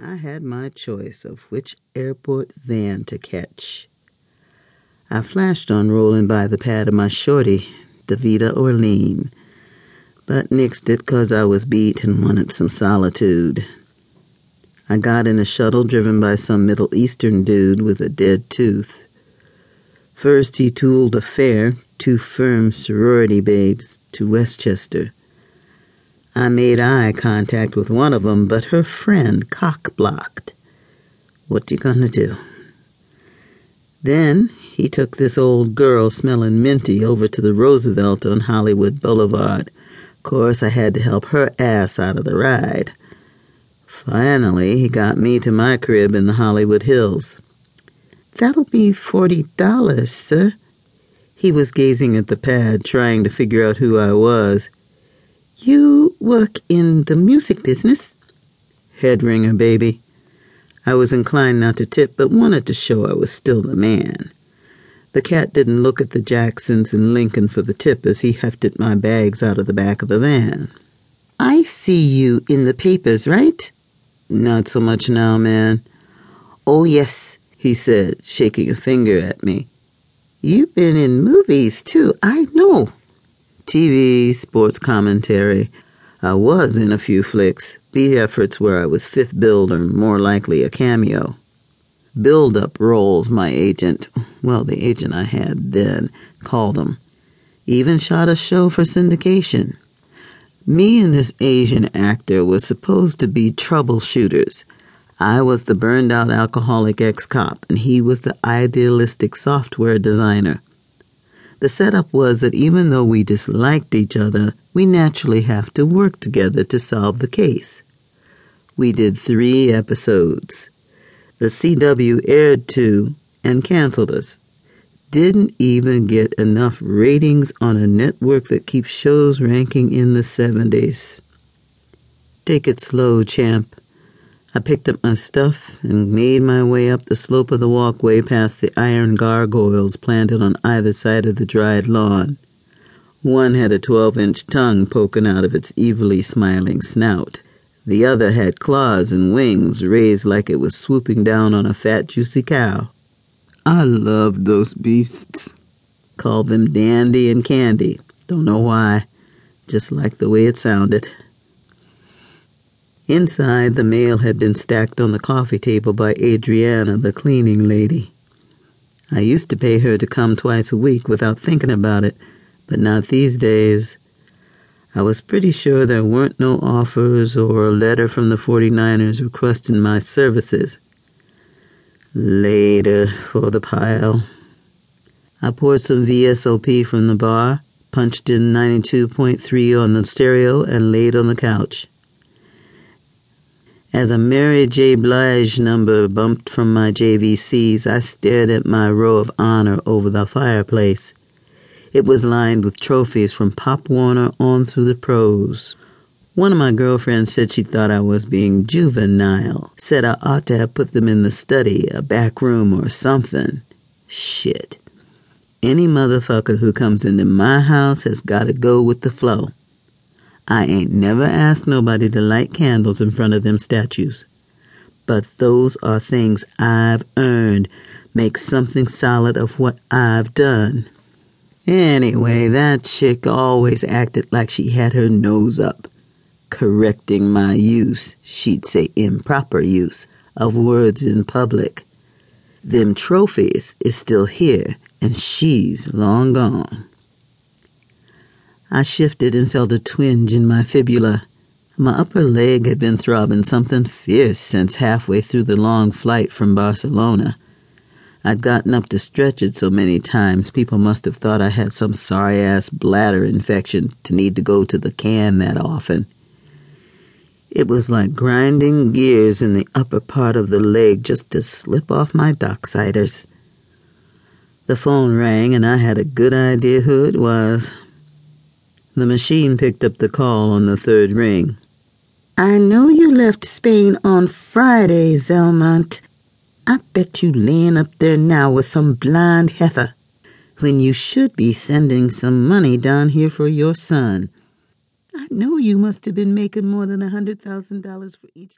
I had my choice of which airport van to catch. I flashed on rolling by the pad of my shorty, Davita Orlean, but nixed it 'cause I was beat and wanted some solitude. I got in a shuttle driven by some Middle Eastern dude with a dead tooth. First, he tooled a fare, two firm sorority babes, to Westchester. I made eye contact with one of them, but her friend cock blocked. What you gonna do? Then he took this old girl smelling minty over to the Roosevelt on Hollywood Boulevard. Course, I had to help her ass out of the ride. Finally, he got me to my crib in the Hollywood Hills. That'll be forty dollars, sir. He was gazing at the pad, trying to figure out who I was. You work in the music business? Head ringer, baby. I was inclined not to tip, but wanted to show I was still the man. The cat didn't look at the Jacksons and Lincoln for the tip as he hefted my bags out of the back of the van. I see you in the papers, right? Not so much now, man. Oh, yes, he said, shaking a finger at me. You've been in movies, too, I know. TV, sports commentary. I was in a few flicks, B efforts where I was fifth billed or more likely a cameo. Build up roles, my agent, well, the agent I had then, called them. Even shot a show for syndication. Me and this Asian actor were supposed to be troubleshooters. I was the burned out alcoholic ex cop, and he was the idealistic software designer. The setup was that even though we disliked each other, we naturally have to work together to solve the case. We did three episodes. The CW aired two and canceled us. Didn't even get enough ratings on a network that keeps shows ranking in the 70s. Take it slow, champ. I picked up my stuff and made my way up the slope of the walkway past the iron gargoyles planted on either side of the dried lawn. One had a 12 inch tongue poking out of its evilly smiling snout. The other had claws and wings raised like it was swooping down on a fat, juicy cow. I loved those beasts. Called them Dandy and Candy. Don't know why. Just like the way it sounded. Inside, the mail had been stacked on the coffee table by Adriana, the cleaning lady. I used to pay her to come twice a week without thinking about it, but not these days. I was pretty sure there weren't no offers or a letter from the 49ers requesting my services. Later for the pile. I poured some VSOP from the bar, punched in 92.3 on the stereo, and laid on the couch. As a Mary J. Blige number bumped from my JVCs, I stared at my row of honor over the fireplace. It was lined with trophies from Pop Warner on through the pros. One of my girlfriends said she thought I was being juvenile, said I ought to have put them in the study, a back room, or something. Shit. Any motherfucker who comes into my house has got to go with the flow. I ain't never asked nobody to light candles in front of them statues. But those are things I've earned. Make something solid of what I've done. Anyway, that chick always acted like she had her nose up. Correcting my use, she'd say improper use, of words in public. Them trophies is still here, and she's long gone. I shifted and felt a twinge in my fibula. My upper leg had been throbbing something fierce since halfway through the long flight from Barcelona. I'd gotten up to stretch it so many times people must have thought I had some sorry ass bladder infection to need to go to the can that often. It was like grinding gears in the upper part of the leg just to slip off my docksiders. The phone rang, and I had a good idea who it was. The machine picked up the call on the third ring. I know you left Spain on Friday, Zelmont. I bet you laying up there now with some blind heifer when you should be sending some money down here for your son. I know you must have been making more than a $100,000 for each.